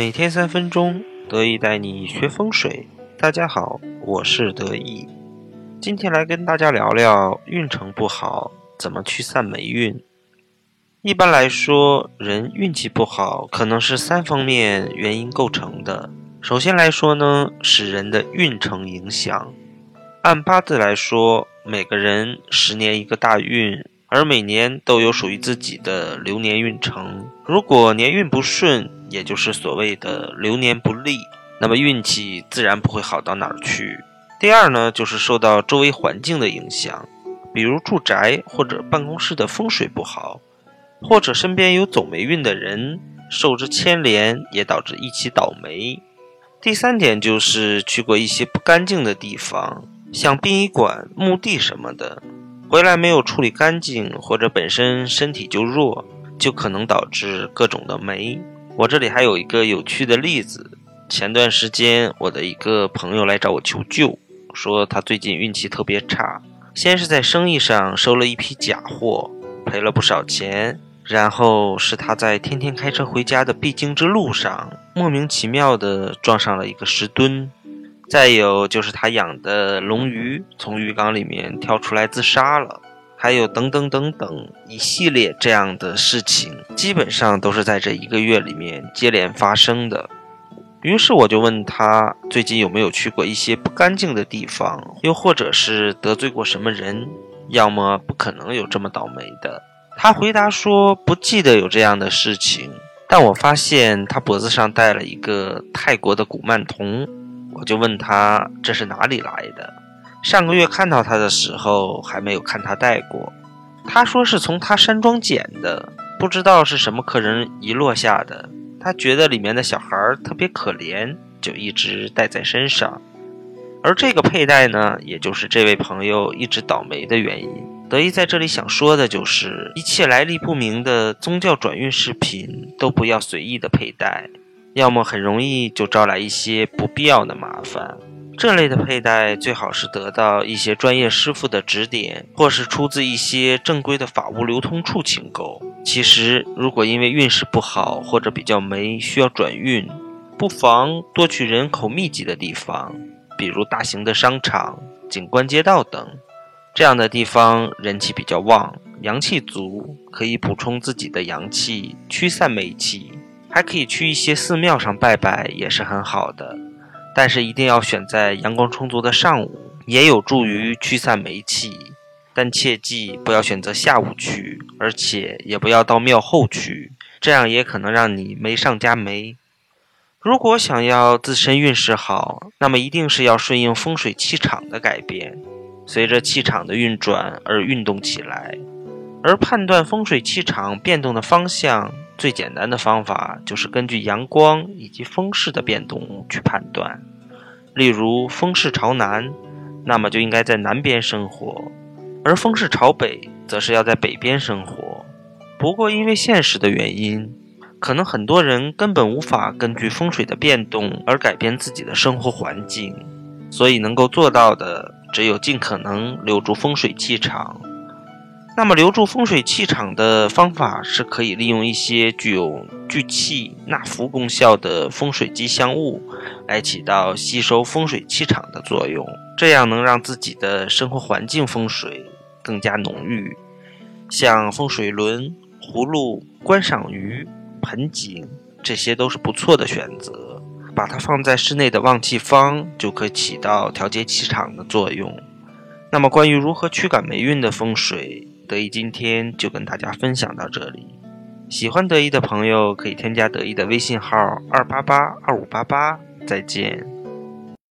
每天三分钟，得意带你学风水。大家好，我是得意，今天来跟大家聊聊运程不好怎么驱散霉运。一般来说，人运气不好，可能是三方面原因构成的。首先来说呢，是人的运程影响。按八字来说，每个人十年一个大运，而每年都有属于自己的流年运程。如果年运不顺，也就是所谓的流年不利，那么运气自然不会好到哪儿去。第二呢，就是受到周围环境的影响，比如住宅或者办公室的风水不好。或者身边有走霉运的人受之牵连，也导致一起倒霉。第三点就是去过一些不干净的地方，像殡仪馆、墓地什么的，回来没有处理干净，或者本身身体就弱，就可能导致各种的霉。我这里还有一个有趣的例子：前段时间我的一个朋友来找我求救，说他最近运气特别差，先是在生意上收了一批假货，赔了不少钱。然后是他在天天开车回家的必经之路上，莫名其妙的撞上了一个石墩。再有就是他养的龙鱼从鱼缸里面跳出来自杀了。还有等等等等一系列这样的事情，基本上都是在这一个月里面接连发生的。于是我就问他最近有没有去过一些不干净的地方，又或者是得罪过什么人，要么不可能有这么倒霉的。他回答说不记得有这样的事情，但我发现他脖子上戴了一个泰国的古曼童，我就问他这是哪里来的。上个月看到他的时候还没有看他戴过，他说是从他山庄捡的，不知道是什么客人遗落下的。他觉得里面的小孩特别可怜，就一直戴在身上。而这个佩戴呢，也就是这位朋友一直倒霉的原因。德一在这里想说的就是，一切来历不明的宗教转运饰品都不要随意的佩戴，要么很容易就招来一些不必要的麻烦。这类的佩戴最好是得到一些专业师傅的指点，或是出自一些正规的法物流通处请购。其实，如果因为运势不好或者比较霉需要转运，不妨多去人口密集的地方，比如大型的商场、景观街道等。这样的地方人气比较旺，阳气足，可以补充自己的阳气，驱散霉气。还可以去一些寺庙上拜拜，也是很好的。但是一定要选在阳光充足的上午，也有助于驱散霉气。但切记不要选择下午去，而且也不要到庙后去，这样也可能让你霉上加霉。如果想要自身运势好，那么一定是要顺应风水气场的改变。随着气场的运转而运动起来，而判断风水气场变动的方向，最简单的方法就是根据阳光以及风势的变动去判断。例如，风势朝南，那么就应该在南边生活；而风势朝北，则是要在北边生活。不过，因为现实的原因，可能很多人根本无法根据风水的变动而改变自己的生活环境，所以能够做到的。只有尽可能留住风水气场。那么，留住风水气场的方法是可以利用一些具有聚气纳福功效的风水吉祥物，来起到吸收风水气场的作用。这样能让自己的生活环境风水更加浓郁。像风水轮、葫芦、观赏鱼、盆景，这些都是不错的选择。把它放在室内的旺气方，就可以起到调节气场的作用。那么，关于如何驱赶霉运的风水，得意今天就跟大家分享到这里。喜欢得意的朋友可以添加得意的微信号二八八二五八八。再见。